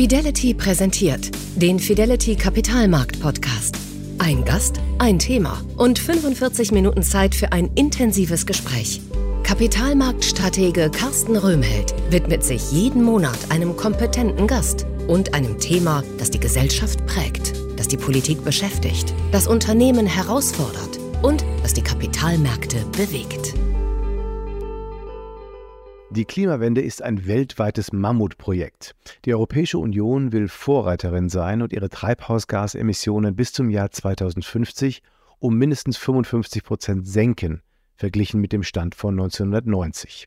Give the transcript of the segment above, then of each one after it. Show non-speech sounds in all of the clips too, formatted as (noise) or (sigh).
Fidelity präsentiert den Fidelity Kapitalmarkt Podcast. Ein Gast, ein Thema und 45 Minuten Zeit für ein intensives Gespräch. Kapitalmarktstratege Carsten Röhmheld widmet sich jeden Monat einem kompetenten Gast und einem Thema, das die Gesellschaft prägt, das die Politik beschäftigt, das Unternehmen herausfordert und das die Kapitalmärkte bewegt. Die Klimawende ist ein weltweites Mammutprojekt. Die Europäische Union will Vorreiterin sein und ihre Treibhausgasemissionen bis zum Jahr 2050 um mindestens 55 Prozent senken, verglichen mit dem Stand von 1990.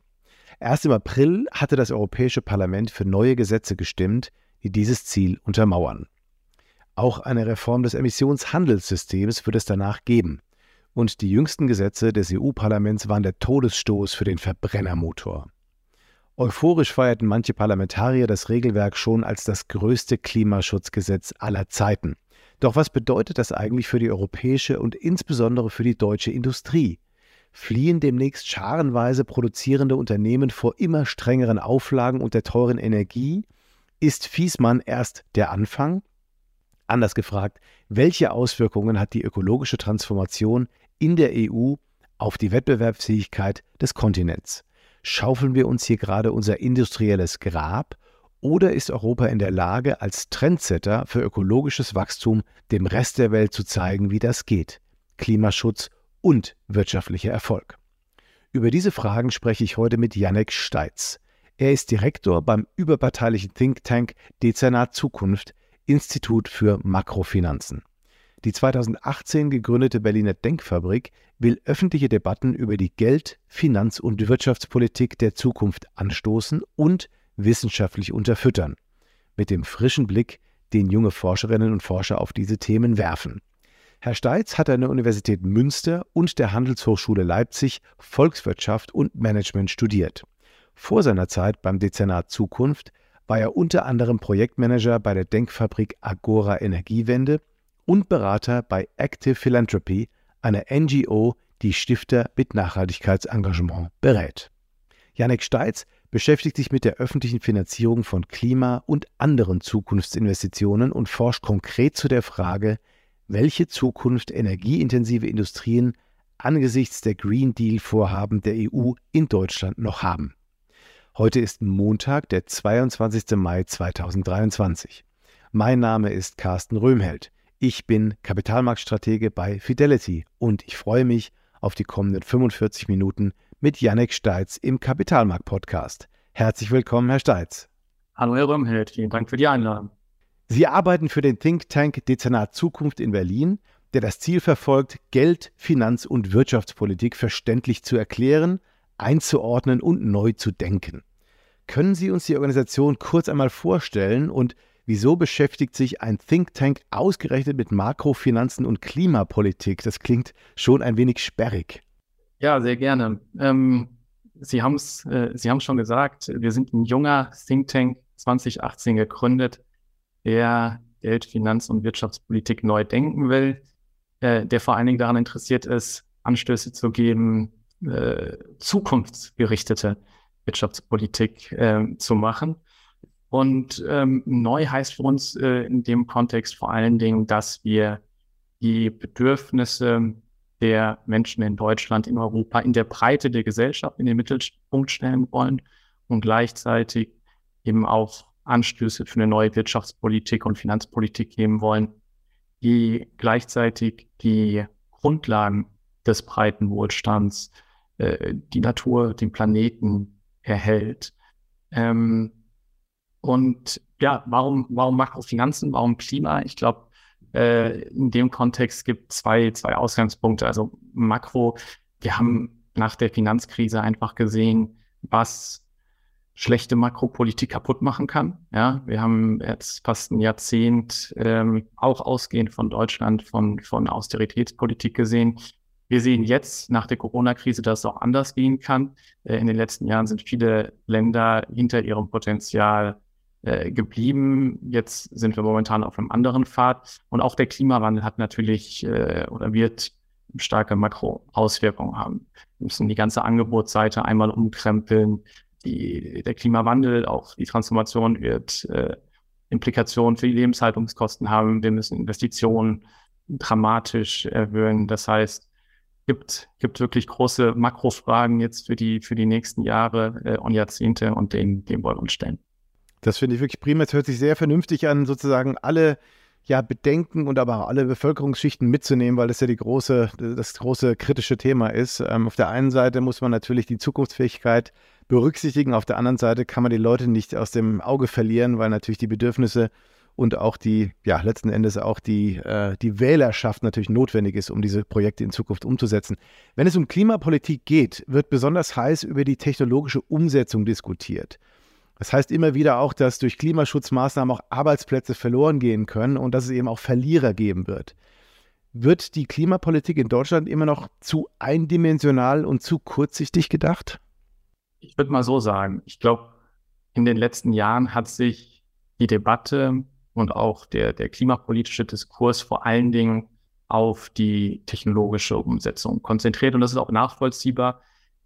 Erst im April hatte das Europäische Parlament für neue Gesetze gestimmt, die dieses Ziel untermauern. Auch eine Reform des Emissionshandelssystems wird es danach geben. Und die jüngsten Gesetze des EU-Parlaments waren der Todesstoß für den Verbrennermotor. Euphorisch feierten manche Parlamentarier das Regelwerk schon als das größte Klimaschutzgesetz aller Zeiten. Doch was bedeutet das eigentlich für die europäische und insbesondere für die deutsche Industrie? Fliehen demnächst scharenweise produzierende Unternehmen vor immer strengeren Auflagen und der teuren Energie? Ist Fiesmann erst der Anfang? Anders gefragt, welche Auswirkungen hat die ökologische Transformation in der EU auf die Wettbewerbsfähigkeit des Kontinents? Schaufeln wir uns hier gerade unser industrielles Grab oder ist Europa in der Lage, als Trendsetter für ökologisches Wachstum dem Rest der Welt zu zeigen, wie das geht? Klimaschutz und wirtschaftlicher Erfolg. Über diese Fragen spreche ich heute mit Janek Steitz. Er ist Direktor beim überparteilichen Think Tank Dezernat Zukunft, Institut für Makrofinanzen. Die 2018 gegründete Berliner Denkfabrik will öffentliche Debatten über die Geld-, Finanz- und Wirtschaftspolitik der Zukunft anstoßen und wissenschaftlich unterfüttern. Mit dem frischen Blick, den junge Forscherinnen und Forscher auf diese Themen werfen. Herr Steitz hat an der Universität Münster und der Handelshochschule Leipzig Volkswirtschaft und Management studiert. Vor seiner Zeit beim Dezernat Zukunft war er unter anderem Projektmanager bei der Denkfabrik Agora Energiewende und Berater bei Active Philanthropy, einer NGO, die Stifter mit Nachhaltigkeitsengagement berät. Janek Steitz beschäftigt sich mit der öffentlichen Finanzierung von Klima- und anderen Zukunftsinvestitionen und forscht konkret zu der Frage, welche Zukunft energieintensive Industrien angesichts der Green Deal-Vorhaben der EU in Deutschland noch haben. Heute ist Montag, der 22. Mai 2023. Mein Name ist Carsten Röhmheld. Ich bin Kapitalmarktstratege bei Fidelity und ich freue mich auf die kommenden 45 Minuten mit Yannick Steitz im Kapitalmarkt-Podcast. Herzlich willkommen, Herr Steitz. Hallo, Herr Römheld. Vielen Dank für die Einladung. Sie arbeiten für den Think Tank Dezernat Zukunft in Berlin, der das Ziel verfolgt, Geld-, Finanz- und Wirtschaftspolitik verständlich zu erklären, einzuordnen und neu zu denken. Können Sie uns die Organisation kurz einmal vorstellen und Wieso beschäftigt sich ein Think Tank ausgerechnet mit Makrofinanzen und Klimapolitik? Das klingt schon ein wenig sperrig. Ja, sehr gerne. Ähm, Sie haben es äh, schon gesagt, wir sind ein junger Think Tank, 2018 gegründet, der Geld, Finanz- und Wirtschaftspolitik neu denken will, äh, der vor allen Dingen daran interessiert ist, Anstöße zu geben, äh, zukunftsgerichtete Wirtschaftspolitik äh, zu machen. Und ähm, neu heißt für uns äh, in dem Kontext vor allen Dingen, dass wir die Bedürfnisse der Menschen in Deutschland, in Europa, in der Breite der Gesellschaft in den Mittelpunkt stellen wollen und gleichzeitig eben auch Anstöße für eine neue Wirtschaftspolitik und Finanzpolitik geben wollen, die gleichzeitig die Grundlagen des breiten Wohlstands, äh, die Natur, den Planeten erhält. Ähm, und ja, warum, warum Makrofinanzen, warum Klima? Ich glaube, äh, in dem Kontext gibt zwei, zwei Ausgangspunkte. Also Makro, wir haben nach der Finanzkrise einfach gesehen, was schlechte Makropolitik kaputt machen kann. Ja, wir haben jetzt fast ein Jahrzehnt ähm, auch ausgehend von Deutschland von, von Austeritätspolitik gesehen. Wir sehen jetzt nach der Corona-Krise, dass es auch anders gehen kann. Äh, in den letzten Jahren sind viele Länder hinter ihrem Potenzial äh, geblieben. Jetzt sind wir momentan auf einem anderen Pfad. Und auch der Klimawandel hat natürlich äh, oder wird starke Makroauswirkungen haben. Wir müssen die ganze Angebotsseite einmal umkrempeln. Die, der Klimawandel, auch die Transformation wird äh, Implikationen für die Lebenshaltungskosten haben. Wir müssen Investitionen dramatisch erhöhen. Das heißt, gibt, gibt wirklich große Makrofragen jetzt für die, für die nächsten Jahre äh, und Jahrzehnte und dem, dem wollen wir uns stellen. Das finde ich wirklich prima. Es hört sich sehr vernünftig an, sozusagen alle ja, Bedenken und aber auch alle Bevölkerungsschichten mitzunehmen, weil das ja die große, das große kritische Thema ist. Ähm, auf der einen Seite muss man natürlich die Zukunftsfähigkeit berücksichtigen, auf der anderen Seite kann man die Leute nicht aus dem Auge verlieren, weil natürlich die Bedürfnisse und auch die, ja, letzten Endes auch die, äh, die Wählerschaft natürlich notwendig ist, um diese Projekte in Zukunft umzusetzen. Wenn es um Klimapolitik geht, wird besonders heiß über die technologische Umsetzung diskutiert. Das heißt immer wieder auch, dass durch Klimaschutzmaßnahmen auch Arbeitsplätze verloren gehen können und dass es eben auch Verlierer geben wird. Wird die Klimapolitik in Deutschland immer noch zu eindimensional und zu kurzsichtig gedacht? Ich würde mal so sagen, ich glaube, in den letzten Jahren hat sich die Debatte und auch der, der klimapolitische Diskurs vor allen Dingen auf die technologische Umsetzung konzentriert. Und das ist auch nachvollziehbar,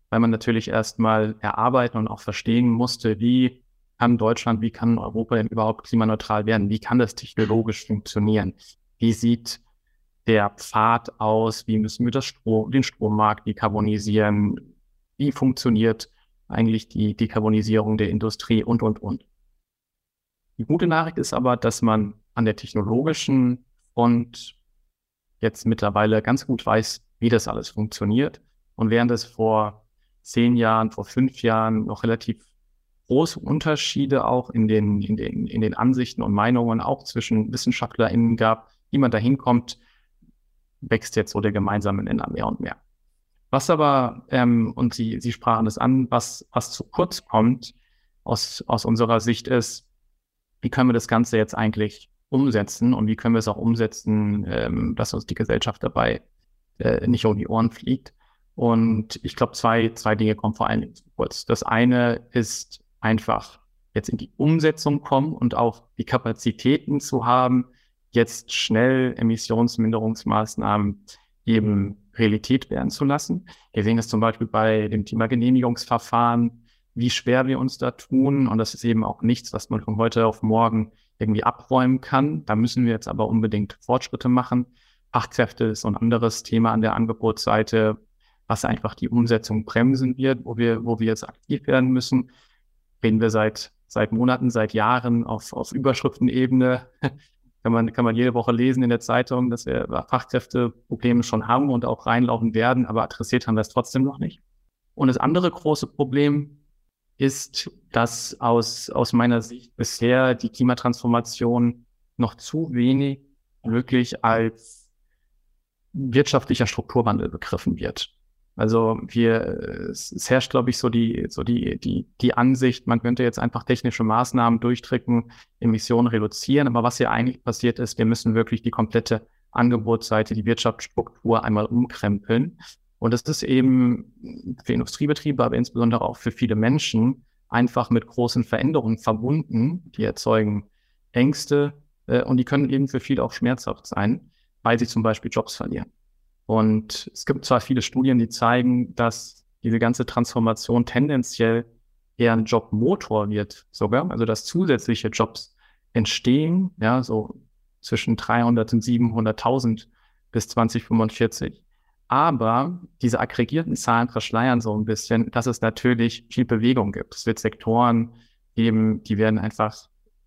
weil man natürlich erstmal erarbeiten und auch verstehen musste, wie kann Deutschland, wie kann Europa denn überhaupt klimaneutral werden? Wie kann das technologisch funktionieren? Wie sieht der Pfad aus? Wie müssen wir das Strom, den Strommarkt dekarbonisieren? Wie funktioniert eigentlich die Dekarbonisierung der Industrie und, und, und? Die gute Nachricht ist aber, dass man an der technologischen Front jetzt mittlerweile ganz gut weiß, wie das alles funktioniert. Und während es vor zehn Jahren, vor fünf Jahren noch relativ große Unterschiede auch in den, in den, in den Ansichten und Meinungen auch zwischen WissenschaftlerInnen gab, wie man da hinkommt, wächst jetzt so der gemeinsame Nenner mehr und mehr. Was aber, ähm, und Sie, Sie sprachen es an, was, was zu kurz kommt aus, aus unserer Sicht ist, wie können wir das Ganze jetzt eigentlich umsetzen und wie können wir es auch umsetzen, ähm, dass uns die Gesellschaft dabei äh, nicht um die Ohren fliegt. Und ich glaube, zwei, zwei Dinge kommen vor allen Dingen zu kurz. Das eine ist einfach jetzt in die Umsetzung kommen und auch die Kapazitäten zu haben, jetzt schnell Emissionsminderungsmaßnahmen eben Realität werden zu lassen. Wir sehen das zum Beispiel bei dem Thema Genehmigungsverfahren, wie schwer wir uns da tun. Und das ist eben auch nichts, was man von heute auf morgen irgendwie abräumen kann. Da müssen wir jetzt aber unbedingt Fortschritte machen. Fachkräfte ist so ein anderes Thema an der Angebotsseite, was einfach die Umsetzung bremsen wird, wo wir, wo wir jetzt aktiv werden müssen. Reden wir seit, seit Monaten, seit Jahren auf, auf Überschriftenebene. (laughs) kann man, kann man jede Woche lesen in der Zeitung, dass wir Fachkräfteprobleme schon haben und auch reinlaufen werden, aber adressiert haben wir es trotzdem noch nicht. Und das andere große Problem ist, dass aus, aus meiner Sicht bisher die Klimatransformation noch zu wenig wirklich als wirtschaftlicher Strukturwandel begriffen wird. Also wir, es, herrscht, glaube ich, so die, so die, die, die Ansicht, man könnte jetzt einfach technische Maßnahmen durchdrücken, Emissionen reduzieren. Aber was hier eigentlich passiert ist, wir müssen wirklich die komplette Angebotsseite, die Wirtschaftsstruktur einmal umkrempeln. Und das ist eben für Industriebetriebe, aber insbesondere auch für viele Menschen einfach mit großen Veränderungen verbunden. Die erzeugen Ängste äh, und die können eben für viele auch schmerzhaft sein, weil sie zum Beispiel Jobs verlieren. Und es gibt zwar viele Studien, die zeigen, dass diese ganze Transformation tendenziell eher ein Jobmotor wird sogar, also dass zusätzliche Jobs entstehen, ja, so zwischen 300 und 700.000 bis 2045. Aber diese aggregierten Zahlen verschleiern so ein bisschen, dass es natürlich viel Bewegung gibt. Es wird Sektoren geben, die werden einfach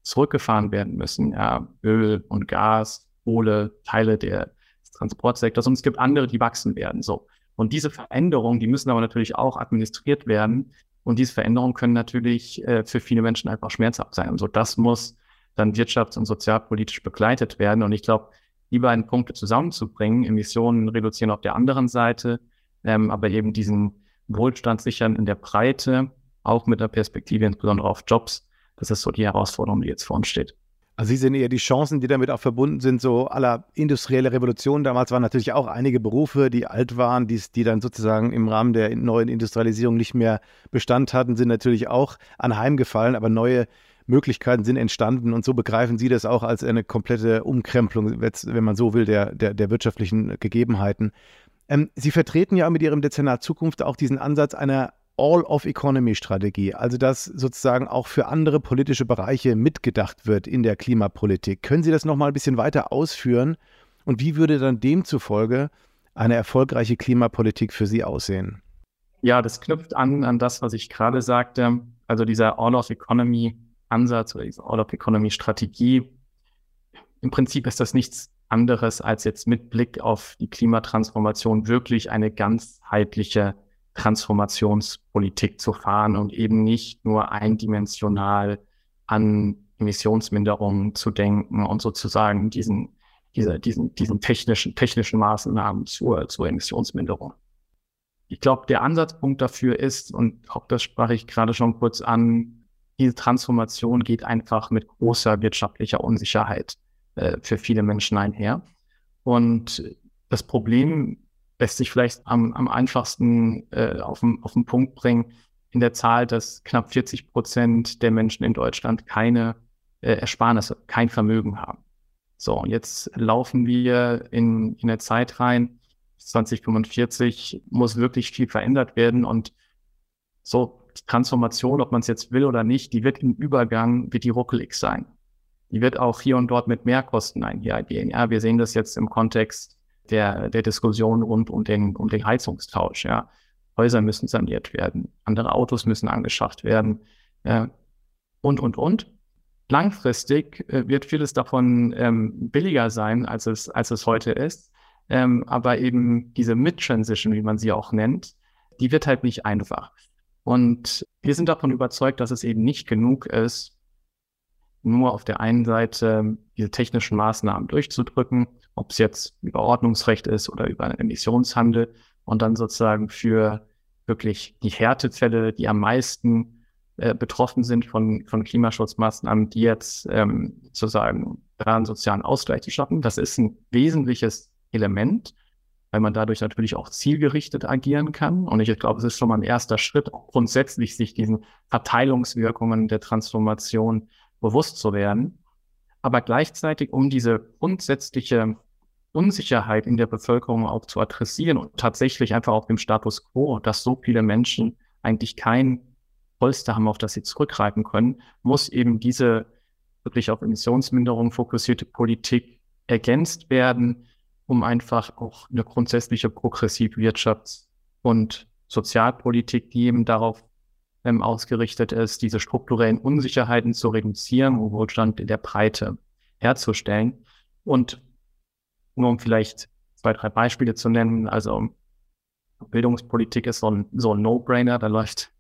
zurückgefahren werden müssen. Ja, Öl und Gas, Kohle, Teile der Transportsektors und es gibt andere, die wachsen werden. So. Und diese Veränderungen, die müssen aber natürlich auch administriert werden. Und diese Veränderungen können natürlich äh, für viele Menschen einfach schmerzhaft sein. Und so das muss dann wirtschafts- und sozialpolitisch begleitet werden. Und ich glaube, die beiden Punkte zusammenzubringen, Emissionen reduzieren auf der anderen Seite, ähm, aber eben diesen Wohlstand sichern in der Breite, auch mit der Perspektive insbesondere auf Jobs, das ist so die Herausforderung, die jetzt vor uns steht. Also Sie sehen eher die Chancen, die damit auch verbunden sind, so aller industrielle Revolution. Damals waren natürlich auch einige Berufe, die alt waren, die, die dann sozusagen im Rahmen der neuen Industrialisierung nicht mehr Bestand hatten, sind natürlich auch anheimgefallen, aber neue Möglichkeiten sind entstanden und so begreifen Sie das auch als eine komplette Umkrempelung, wenn man so will, der, der, der wirtschaftlichen Gegebenheiten. Ähm, Sie vertreten ja mit Ihrem Dezernat Zukunft auch diesen Ansatz einer All-of-Economy-Strategie, also dass sozusagen auch für andere politische Bereiche mitgedacht wird in der Klimapolitik. Können Sie das nochmal ein bisschen weiter ausführen? Und wie würde dann demzufolge eine erfolgreiche Klimapolitik für Sie aussehen? Ja, das knüpft an an das, was ich gerade sagte. Also dieser All-of-Economy-Ansatz oder diese All-of-Economy-Strategie. Im Prinzip ist das nichts anderes als jetzt mit Blick auf die Klimatransformation wirklich eine ganzheitliche Transformationspolitik zu fahren und eben nicht nur eindimensional an Emissionsminderungen zu denken und sozusagen diesen, diese, diesen, diesen technischen, technischen Maßnahmen zur, zur Emissionsminderung. Ich glaube, der Ansatzpunkt dafür ist, und auch das sprach ich gerade schon kurz an, diese Transformation geht einfach mit großer wirtschaftlicher Unsicherheit äh, für viele Menschen einher. Und das Problem lässt sich vielleicht am, am einfachsten äh, auf, den, auf den Punkt bringen in der Zahl, dass knapp 40 Prozent der Menschen in Deutschland keine äh, Ersparnisse, kein Vermögen haben. So, und jetzt laufen wir in, in eine Zeit rein, 2045 muss wirklich viel verändert werden und so Transformation, ob man es jetzt will oder nicht, die wird im Übergang, wird die ruckelig sein. Die wird auch hier und dort mit Mehrkosten einhergehen. Ja, wir sehen das jetzt im Kontext der, der Diskussion rund um den, um den Heizungstausch. Ja. Häuser müssen saniert werden, andere Autos müssen angeschafft werden äh, und, und, und. Langfristig äh, wird vieles davon ähm, billiger sein, als es, als es heute ist. Ähm, aber eben diese Mid-Transition, wie man sie auch nennt, die wird halt nicht einfach. Und wir sind davon überzeugt, dass es eben nicht genug ist, nur auf der einen Seite diese technischen Maßnahmen durchzudrücken ob es jetzt über Ordnungsrecht ist oder über Emissionshandel und dann sozusagen für wirklich die Härtefälle, die am meisten äh, betroffen sind von, von Klimaschutzmaßnahmen, die jetzt ähm, sozusagen daran sozialen Ausgleich zu schaffen. Das ist ein wesentliches Element, weil man dadurch natürlich auch zielgerichtet agieren kann. Und ich glaube, es ist schon mal ein erster Schritt, grundsätzlich sich diesen Verteilungswirkungen der Transformation bewusst zu werden aber gleichzeitig, um diese grundsätzliche Unsicherheit in der Bevölkerung auch zu adressieren und tatsächlich einfach auf dem Status quo, dass so viele Menschen eigentlich kein Polster haben, auf das sie zurückgreifen können, muss eben diese wirklich auf Emissionsminderung fokussierte Politik ergänzt werden, um einfach auch eine grundsätzliche progressive Wirtschafts- und Sozialpolitik, die eben darauf ähm, ausgerichtet ist, diese strukturellen Unsicherheiten zu reduzieren und Wohlstand in der Breite herzustellen. Und nur um vielleicht zwei, drei Beispiele zu nennen, also Bildungspolitik ist so ein, so ein No-Brainer, da läuft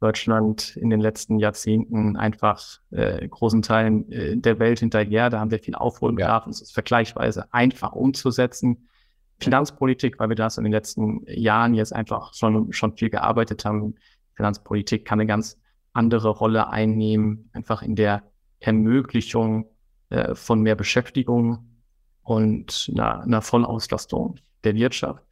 Deutschland in den letzten Jahrzehnten einfach äh, großen Teilen äh, der Welt hinterher. Da haben wir viel Aufholbedarf ja. es ist vergleichsweise einfach umzusetzen. Finanzpolitik, weil wir das in den letzten Jahren jetzt einfach schon, schon viel gearbeitet haben, Finanzpolitik kann eine ganz andere Rolle einnehmen, einfach in der Ermöglichung äh, von mehr Beschäftigung und einer, einer Vollauslastung der Wirtschaft.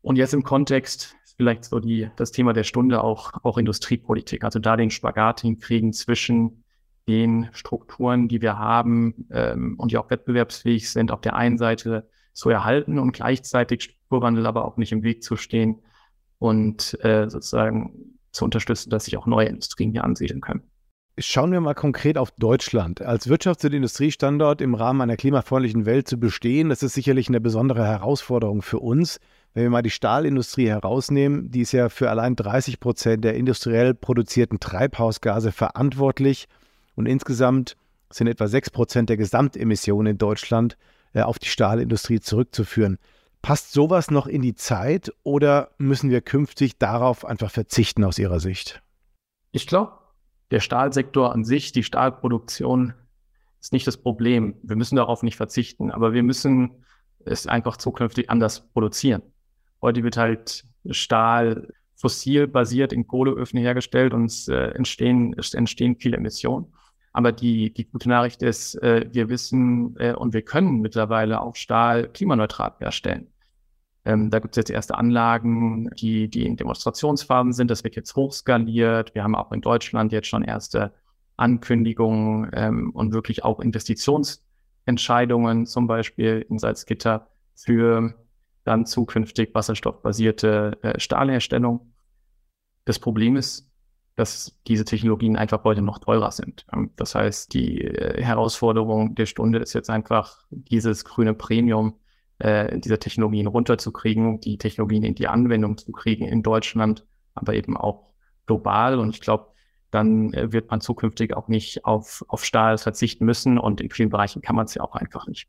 Und jetzt im Kontext vielleicht so die, das Thema der Stunde auch, auch Industriepolitik, also da den Spagat hinkriegen zwischen den Strukturen, die wir haben ähm, und die auch wettbewerbsfähig sind, auf der einen Seite zu erhalten und gleichzeitig Strukturwandel aber auch nicht im Weg zu stehen, und äh, sozusagen zu unterstützen, dass sich auch neue Industrien hier ansiedeln können. Schauen wir mal konkret auf Deutschland. Als Wirtschafts- und Industriestandort im Rahmen einer klimafreundlichen Welt zu bestehen, das ist sicherlich eine besondere Herausforderung für uns. Wenn wir mal die Stahlindustrie herausnehmen, die ist ja für allein 30 Prozent der industriell produzierten Treibhausgase verantwortlich und insgesamt sind etwa 6 Prozent der Gesamtemissionen in Deutschland äh, auf die Stahlindustrie zurückzuführen. Passt sowas noch in die Zeit oder müssen wir künftig darauf einfach verzichten aus Ihrer Sicht? Ich glaube, der Stahlsektor an sich, die Stahlproduktion ist nicht das Problem. Wir müssen darauf nicht verzichten, aber wir müssen es einfach zukünftig anders produzieren. Heute wird halt Stahl fossil basiert in Kohleöfen hergestellt und es, äh, entstehen, es entstehen viele Emissionen. Aber die, die gute Nachricht ist, äh, wir wissen äh, und wir können mittlerweile auch Stahl klimaneutral herstellen. Ähm, da gibt es jetzt erste Anlagen, die, die in Demonstrationsphasen sind. Das wird jetzt hochskaliert. Wir haben auch in Deutschland jetzt schon erste Ankündigungen ähm, und wirklich auch Investitionsentscheidungen, zum Beispiel in Salzgitter, für dann zukünftig wasserstoffbasierte äh, Stahlherstellung. Das Problem ist, dass diese Technologien einfach heute noch teurer sind. Ähm, das heißt, die äh, Herausforderung der Stunde ist jetzt einfach, dieses grüne Premium äh, dieser Technologien runterzukriegen, die Technologien in die Anwendung zu kriegen in Deutschland, aber eben auch global. Und ich glaube, dann äh, wird man zukünftig auch nicht auf, auf Stahl verzichten müssen. Und in vielen Bereichen kann man es ja auch einfach nicht.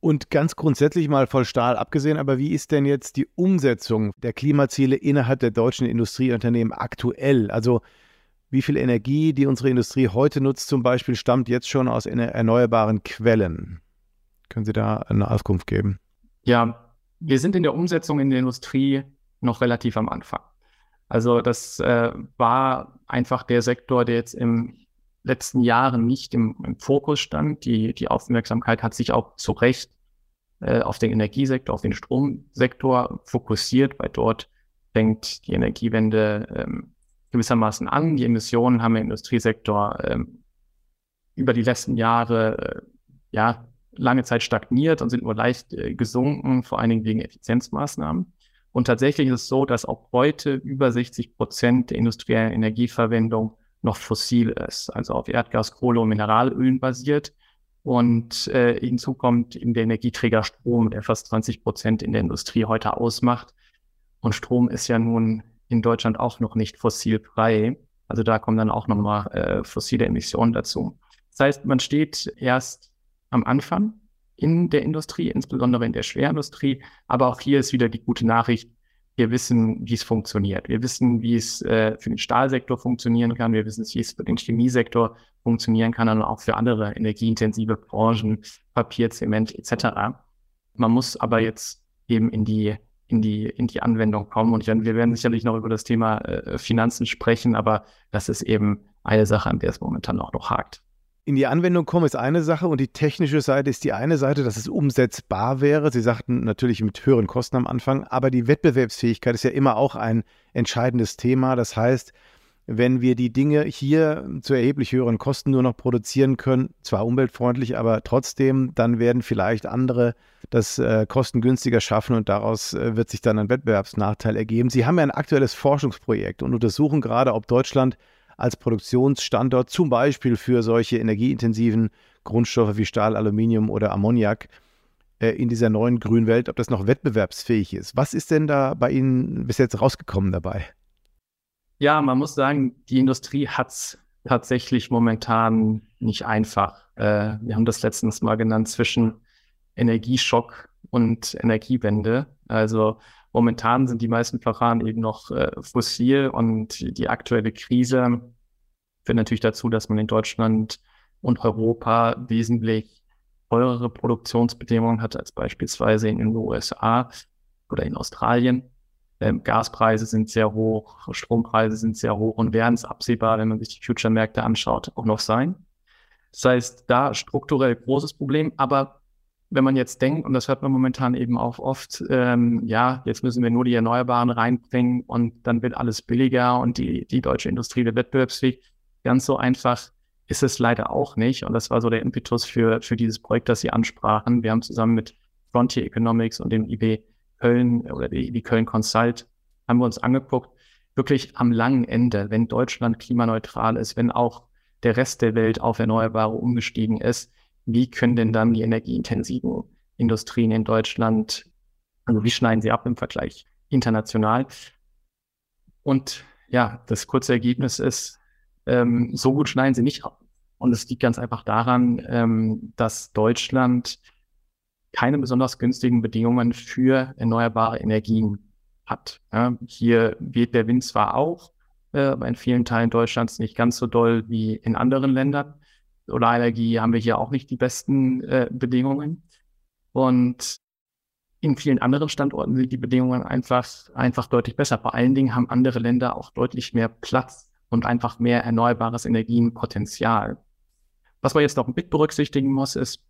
Und ganz grundsätzlich mal voll Stahl abgesehen, aber wie ist denn jetzt die Umsetzung der Klimaziele innerhalb der deutschen Industrieunternehmen aktuell? Also wie viel Energie, die unsere Industrie heute nutzt, zum Beispiel, stammt jetzt schon aus erneuerbaren Quellen? Können Sie da eine Auskunft geben? Ja, wir sind in der Umsetzung in der Industrie noch relativ am Anfang. Also das äh, war einfach der Sektor, der jetzt im letzten Jahren nicht im, im Fokus stand. Die, die Aufmerksamkeit hat sich auch zu Recht äh, auf den Energiesektor, auf den Stromsektor fokussiert, weil dort fängt die Energiewende ähm, gewissermaßen an. Die Emissionen haben im Industriesektor ähm, über die letzten Jahre äh, ja lange Zeit stagniert und sind nur leicht äh, gesunken, vor allen Dingen wegen Effizienzmaßnahmen. Und tatsächlich ist es so, dass auch heute über 60 Prozent der industriellen Energieverwendung noch fossil ist, also auf Erdgas, Kohle und Mineralölen basiert. Und äh, hinzu kommt eben der Energieträger Strom, der fast 20 Prozent in der Industrie heute ausmacht. Und Strom ist ja nun in Deutschland auch noch nicht fossilfrei. Also da kommen dann auch nochmal äh, fossile Emissionen dazu. Das heißt, man steht erst am Anfang in der Industrie, insbesondere in der Schwerindustrie. Aber auch hier ist wieder die gute Nachricht, wir wissen, wie es funktioniert. Wir wissen, wie es äh, für den Stahlsektor funktionieren kann. Wir wissen, wie es für den Chemiesektor funktionieren kann und auch für andere energieintensive Branchen, Papier, Zement etc. Man muss aber jetzt eben in die in die in die Anwendung kommen und wir werden sicherlich noch über das Thema äh, Finanzen sprechen, aber das ist eben eine Sache, an der es momentan auch noch hakt in die Anwendung kommen, ist eine Sache und die technische Seite ist die eine Seite, dass es umsetzbar wäre. Sie sagten natürlich mit höheren Kosten am Anfang, aber die Wettbewerbsfähigkeit ist ja immer auch ein entscheidendes Thema. Das heißt, wenn wir die Dinge hier zu erheblich höheren Kosten nur noch produzieren können, zwar umweltfreundlich, aber trotzdem, dann werden vielleicht andere das äh, kostengünstiger schaffen und daraus äh, wird sich dann ein Wettbewerbsnachteil ergeben. Sie haben ja ein aktuelles Forschungsprojekt und untersuchen gerade, ob Deutschland als Produktionsstandort, zum Beispiel für solche energieintensiven Grundstoffe wie Stahl, Aluminium oder Ammoniak äh, in dieser neuen grünen Welt, ob das noch wettbewerbsfähig ist. Was ist denn da bei Ihnen bis jetzt rausgekommen dabei? Ja, man muss sagen, die Industrie hat es tatsächlich momentan nicht einfach. Äh, wir haben das letztens mal genannt zwischen Energieschock und Energiewende. Also Momentan sind die meisten Verfahren eben noch äh, fossil und die aktuelle Krise führt natürlich dazu, dass man in Deutschland und Europa wesentlich teurere Produktionsbedingungen hat als beispielsweise in den USA oder in Australien. Ähm, Gaspreise sind sehr hoch, Strompreise sind sehr hoch und werden es absehbar, wenn man sich die Future-Märkte anschaut, auch noch sein. Das heißt, da strukturell großes Problem, aber wenn man jetzt denkt, und das hört man momentan eben auch oft, ähm, ja, jetzt müssen wir nur die Erneuerbaren reinbringen und dann wird alles billiger und die, die deutsche Industrie wird wettbewerbsfähig. Ganz so einfach ist es leider auch nicht. Und das war so der Impetus für, für dieses Projekt, das Sie ansprachen. Wir haben zusammen mit Frontier Economics und dem IB Köln oder der IB Köln Consult haben wir uns angeguckt, wirklich am langen Ende, wenn Deutschland klimaneutral ist, wenn auch der Rest der Welt auf Erneuerbare umgestiegen ist, wie können denn dann die energieintensiven Industrien in Deutschland, also wie schneiden sie ab im Vergleich international? Und ja, das kurze Ergebnis ist, ähm, so gut schneiden sie nicht ab. Und es liegt ganz einfach daran, ähm, dass Deutschland keine besonders günstigen Bedingungen für erneuerbare Energien hat. Ja, hier weht der Wind zwar auch, äh, aber in vielen Teilen Deutschlands nicht ganz so doll wie in anderen Ländern. Solarenergie haben wir hier auch nicht die besten äh, Bedingungen. Und in vielen anderen Standorten sind die Bedingungen einfach, einfach deutlich besser. Vor allen Dingen haben andere Länder auch deutlich mehr Platz und einfach mehr erneuerbares Energienpotenzial. Was man jetzt noch mit berücksichtigen muss, ist,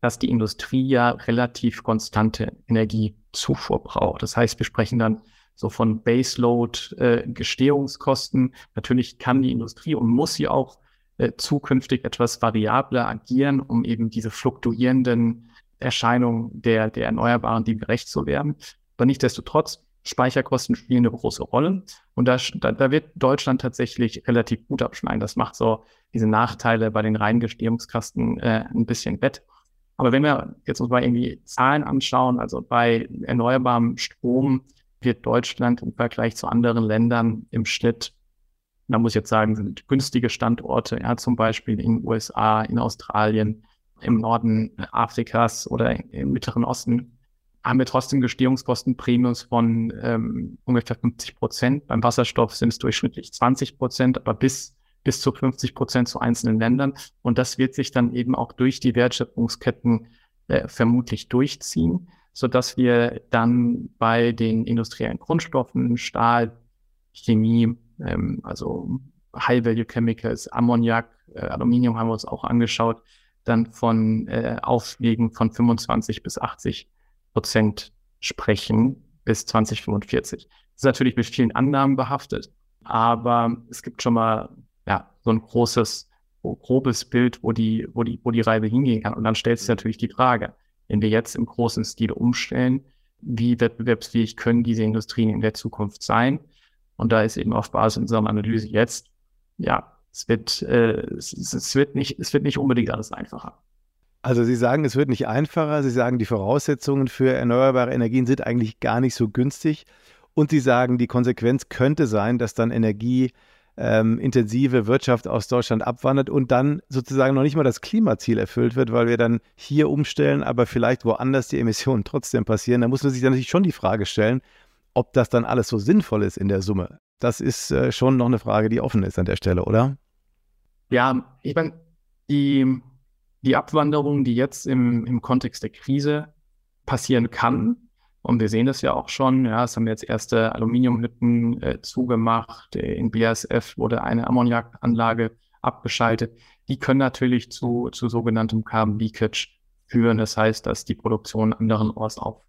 dass die Industrie ja relativ konstante Energiezufuhr braucht. Das heißt, wir sprechen dann so von Baseload-Gestehungskosten. Äh, Natürlich kann die Industrie und muss sie auch äh, zukünftig etwas variabler agieren, um eben diese fluktuierenden Erscheinungen der, der Erneuerbaren, die gerecht zu werden. Aber nichtsdestotrotz Speicherkosten spielen eine große Rolle. Und da, da, wird Deutschland tatsächlich relativ gut abschneiden. Das macht so diese Nachteile bei den reinen Gestehungskasten äh, ein bisschen wett. Aber wenn wir jetzt uns mal irgendwie Zahlen anschauen, also bei erneuerbarem Strom wird Deutschland im Vergleich zu anderen Ländern im Schnitt, da muss ich jetzt sagen, sind günstige Standorte, ja, zum Beispiel in den USA, in Australien, im Norden Afrikas oder im Mittleren Osten, haben wir trotzdem Gestehungskostenprämiums von ähm, ungefähr 50 Prozent. Beim Wasserstoff sind es durchschnittlich 20 Prozent, aber bis, bis zu 50 Prozent zu einzelnen Ländern. Und das wird sich dann eben auch durch die Wertschöpfungsketten äh, vermutlich durchziehen, so dass wir dann bei den industriellen Grundstoffen, Stahl, Chemie, ähm, also High-Value Chemicals, Ammoniak, äh, Aluminium haben wir uns auch angeschaut, dann von äh, Aufschlägen von 25 bis 80 Prozent sprechen bis 2045. Das ist natürlich mit vielen Annahmen behaftet, aber es gibt schon mal ja, so ein großes, grobes Bild, wo die, wo die, wo die Reise hingehen kann. Und dann stellt sich natürlich die Frage, wenn wir jetzt im großen Stil umstellen, wie wettbewerbsfähig können diese Industrien in der Zukunft sein? Und da ist eben auf Basis unserer Analyse jetzt, ja, es wird, äh, es, es, wird nicht, es wird nicht unbedingt alles einfacher. Also Sie sagen, es wird nicht einfacher. Sie sagen, die Voraussetzungen für erneuerbare Energien sind eigentlich gar nicht so günstig. Und Sie sagen, die Konsequenz könnte sein, dass dann energieintensive ähm, Wirtschaft aus Deutschland abwandert und dann sozusagen noch nicht mal das Klimaziel erfüllt wird, weil wir dann hier umstellen, aber vielleicht woanders die Emissionen (laughs) trotzdem passieren. Da muss man sich dann natürlich schon die Frage stellen, ob das dann alles so sinnvoll ist in der Summe. Das ist äh, schon noch eine Frage, die offen ist an der Stelle, oder? Ja, ich meine, die die Abwanderung, die jetzt im, im Kontext der Krise passieren kann. Und wir sehen das ja auch schon. Ja, es haben jetzt erste Aluminiumhütten äh, zugemacht. In BASF wurde eine Ammoniakanlage abgeschaltet. Die können natürlich zu, zu sogenanntem Carbon Leakage führen. Das heißt, dass die Produktion anderenorts auch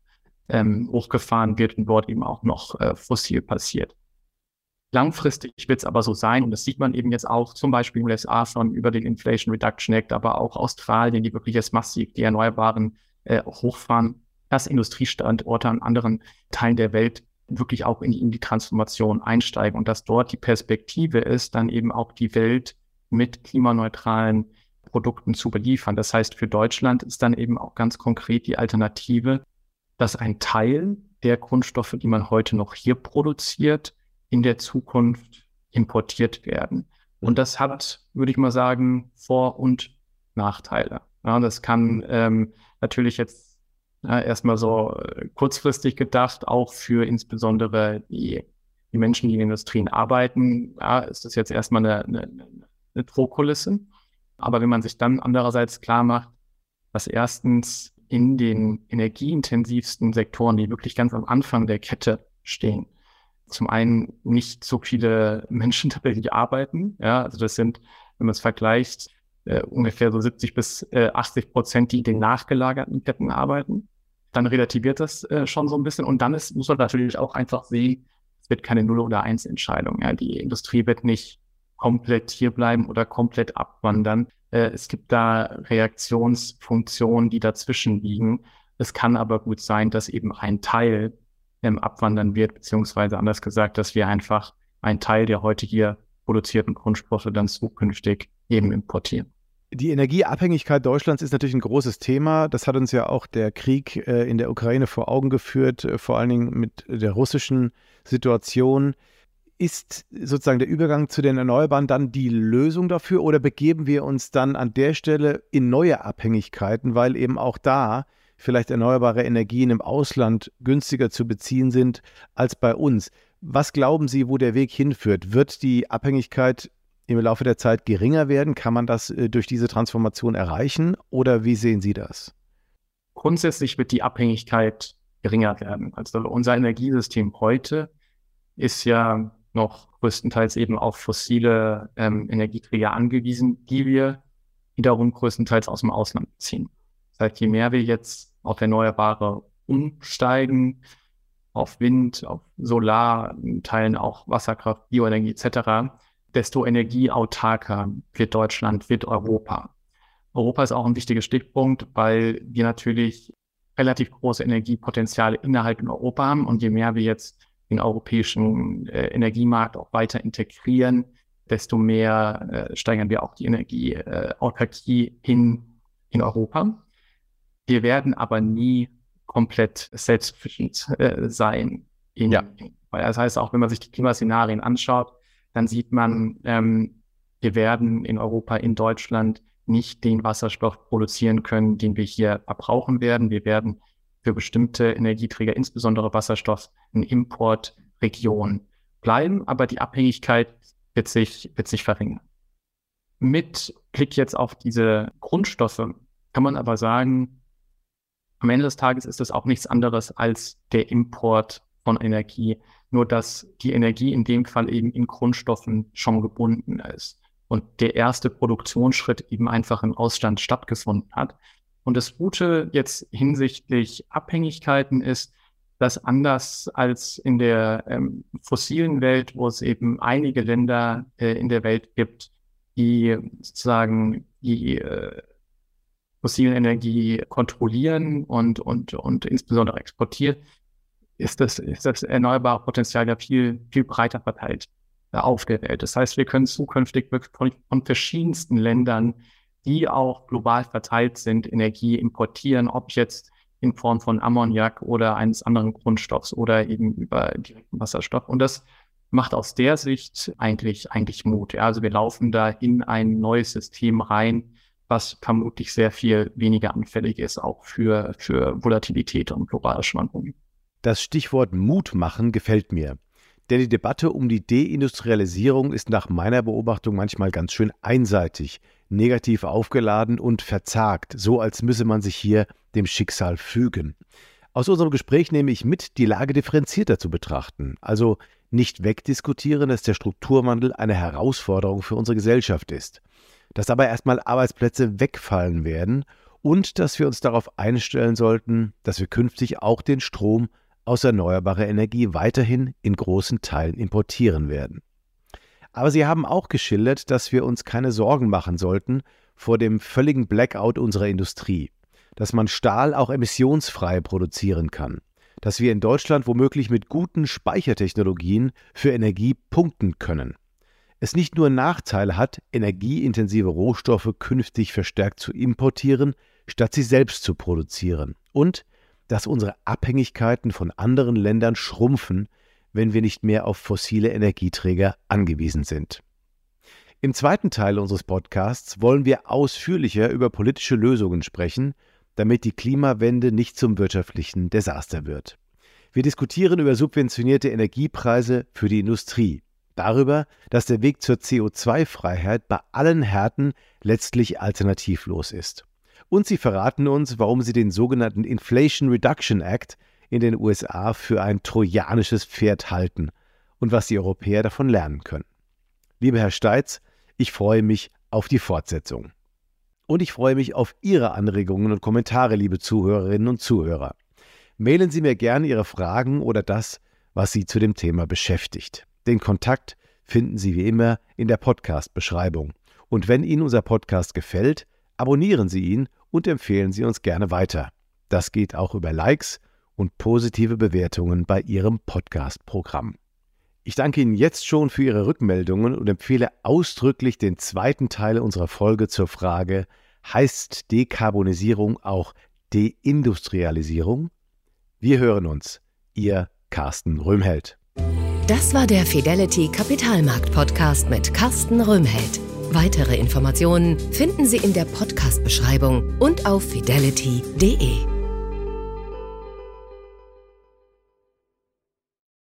ähm, hochgefahren wird und dort eben auch noch äh, fossil passiert. Langfristig wird es aber so sein, und das sieht man eben jetzt auch zum Beispiel den USA schon über den Inflation Reduction Act, aber auch Australien, die wirklich jetzt massiv die Erneuerbaren äh, hochfahren, dass Industriestandorte an anderen Teilen der Welt wirklich auch in in die Transformation einsteigen und dass dort die Perspektive ist, dann eben auch die Welt mit klimaneutralen Produkten zu beliefern. Das heißt, für Deutschland ist dann eben auch ganz konkret die Alternative, dass ein Teil der Grundstoffe, die man heute noch hier produziert, in der Zukunft importiert werden. Und das hat, würde ich mal sagen, Vor- und Nachteile. Ja, das kann ähm, natürlich jetzt ja, erstmal so äh, kurzfristig gedacht, auch für insbesondere die, die Menschen, die in Industrien arbeiten, ja, ist das jetzt erstmal eine, eine, eine Drohkulisse. Aber wenn man sich dann andererseits klar macht, dass erstens in den energieintensivsten Sektoren, die wirklich ganz am Anfang der Kette stehen, zum einen nicht so viele (laughs) Menschen tatsächlich arbeiten. Ja, also das sind, wenn man es vergleicht, äh, ungefähr so 70 bis äh, 80 Prozent, die in den nachgelagerten Ketten arbeiten. Dann relativiert das äh, schon so ein bisschen. Und dann ist, muss man natürlich auch einfach sehen, es wird keine Null- oder Eins-Entscheidung. Ja. Die Industrie wird nicht komplett hier bleiben oder komplett abwandern. Äh, es gibt da Reaktionsfunktionen, die dazwischen liegen. Es kann aber gut sein, dass eben ein Teil ähm, abwandern wird, beziehungsweise anders gesagt, dass wir einfach einen Teil der heute hier produzierten Grundstoffe dann zukünftig eben importieren. Die Energieabhängigkeit Deutschlands ist natürlich ein großes Thema. Das hat uns ja auch der Krieg äh, in der Ukraine vor Augen geführt, äh, vor allen Dingen mit der russischen Situation. Ist sozusagen der Übergang zu den Erneuerbaren dann die Lösung dafür oder begeben wir uns dann an der Stelle in neue Abhängigkeiten, weil eben auch da vielleicht erneuerbare Energien im Ausland günstiger zu beziehen sind als bei uns. Was glauben Sie, wo der Weg hinführt? Wird die Abhängigkeit im Laufe der Zeit geringer werden? Kann man das äh, durch diese Transformation erreichen oder wie sehen Sie das? Grundsätzlich wird die Abhängigkeit geringer werden. Also unser Energiesystem heute ist ja noch größtenteils eben auf fossile ähm, Energieträger angewiesen, die wir wiederum größtenteils aus dem Ausland beziehen. Das heißt, je mehr wir jetzt auf Erneuerbare umsteigen, auf Wind, auf Solar, in Teilen auch Wasserkraft, Bioenergie etc., desto energieautarker wird Deutschland, wird Europa. Europa ist auch ein wichtiger Stichpunkt, weil wir natürlich relativ große Energiepotenziale innerhalb in Europa haben. Und je mehr wir jetzt den europäischen äh, Energiemarkt auch weiter integrieren, desto mehr äh, steigern wir auch die Energieautarkie äh, in, in Europa. Wir werden aber nie komplett selbstsuffizient äh, sein. In, ja. Weil das heißt, auch wenn man sich die Klimaszenarien anschaut, dann sieht man, ähm, wir werden in Europa, in Deutschland nicht den Wasserstoff produzieren können, den wir hier verbrauchen werden. Wir werden für bestimmte Energieträger, insbesondere Wasserstoff, in Importregion bleiben, aber die Abhängigkeit wird sich, wird sich verringern. Mit Blick jetzt auf diese Grundstoffe kann man aber sagen, am Ende des Tages ist es auch nichts anderes als der Import von Energie, nur dass die Energie in dem Fall eben in Grundstoffen schon gebunden ist und der erste Produktionsschritt eben einfach im Ausland stattgefunden hat. Und das Gute jetzt hinsichtlich Abhängigkeiten ist, dass anders als in der ähm, fossilen Welt, wo es eben einige Länder äh, in der Welt gibt, die sozusagen die äh, fossilen Energie kontrollieren und, und, und insbesondere exportieren, ist das, ist das erneuerbare Potenzial ja viel, viel breiter verteilt äh, auf der Welt. Das heißt, wir können zukünftig wirklich von, von verschiedensten Ländern, die auch global verteilt sind, Energie importieren, ob jetzt in Form von Ammoniak oder eines anderen Grundstoffs oder eben über direkten Wasserstoff. Und das macht aus der Sicht eigentlich, eigentlich Mut. Also wir laufen da in ein neues System rein, was vermutlich sehr viel weniger anfällig ist, auch für, für Volatilität und globale Schwankungen. Das Stichwort Mut machen gefällt mir. Denn die Debatte um die Deindustrialisierung ist nach meiner Beobachtung manchmal ganz schön einseitig, negativ aufgeladen und verzagt, so als müsse man sich hier dem Schicksal fügen. Aus unserem Gespräch nehme ich mit, die Lage differenzierter zu betrachten, also nicht wegdiskutieren, dass der Strukturwandel eine Herausforderung für unsere Gesellschaft ist dass aber erstmal Arbeitsplätze wegfallen werden und dass wir uns darauf einstellen sollten, dass wir künftig auch den Strom aus erneuerbarer Energie weiterhin in großen Teilen importieren werden. Aber Sie haben auch geschildert, dass wir uns keine Sorgen machen sollten vor dem völligen Blackout unserer Industrie, dass man Stahl auch emissionsfrei produzieren kann, dass wir in Deutschland womöglich mit guten Speichertechnologien für Energie punkten können es nicht nur Nachteile hat, energieintensive Rohstoffe künftig verstärkt zu importieren, statt sie selbst zu produzieren. Und dass unsere Abhängigkeiten von anderen Ländern schrumpfen, wenn wir nicht mehr auf fossile Energieträger angewiesen sind. Im zweiten Teil unseres Podcasts wollen wir ausführlicher über politische Lösungen sprechen, damit die Klimawende nicht zum wirtschaftlichen Desaster wird. Wir diskutieren über subventionierte Energiepreise für die Industrie, darüber, dass der Weg zur CO2-Freiheit bei allen Härten letztlich alternativlos ist. Und sie verraten uns, warum sie den sogenannten Inflation Reduction Act in den USA für ein trojanisches Pferd halten und was die Europäer davon lernen können. Lieber Herr Steitz, ich freue mich auf die Fortsetzung. Und ich freue mich auf Ihre Anregungen und Kommentare, liebe Zuhörerinnen und Zuhörer. Mailen Sie mir gerne Ihre Fragen oder das, was Sie zu dem Thema beschäftigt. Den Kontakt finden Sie wie immer in der Podcast-Beschreibung. Und wenn Ihnen unser Podcast gefällt, abonnieren Sie ihn und empfehlen Sie uns gerne weiter. Das geht auch über Likes und positive Bewertungen bei Ihrem Podcast-Programm. Ich danke Ihnen jetzt schon für Ihre Rückmeldungen und empfehle ausdrücklich den zweiten Teil unserer Folge zur Frage, heißt Dekarbonisierung auch Deindustrialisierung? Wir hören uns. Ihr Carsten Röhmheld. Das war der Fidelity Kapitalmarkt Podcast mit Carsten Röhmheld. Weitere Informationen finden Sie in der Podcast-Beschreibung und auf fidelity.de.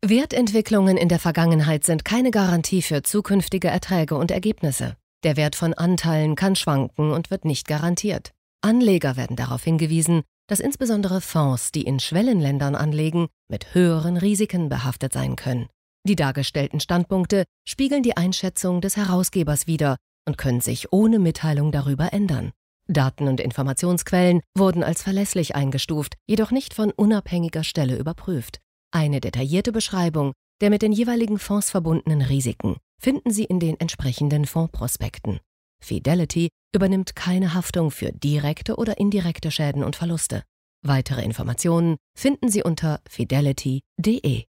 Wertentwicklungen in der Vergangenheit sind keine Garantie für zukünftige Erträge und Ergebnisse. Der Wert von Anteilen kann schwanken und wird nicht garantiert. Anleger werden darauf hingewiesen, dass insbesondere Fonds, die in Schwellenländern anlegen, mit höheren Risiken behaftet sein können. Die dargestellten Standpunkte spiegeln die Einschätzung des Herausgebers wider und können sich ohne Mitteilung darüber ändern. Daten und Informationsquellen wurden als verlässlich eingestuft, jedoch nicht von unabhängiger Stelle überprüft. Eine detaillierte Beschreibung der mit den jeweiligen Fonds verbundenen Risiken finden Sie in den entsprechenden Fondsprospekten. Fidelity übernimmt keine Haftung für direkte oder indirekte Schäden und Verluste. Weitere Informationen finden Sie unter fidelity.de.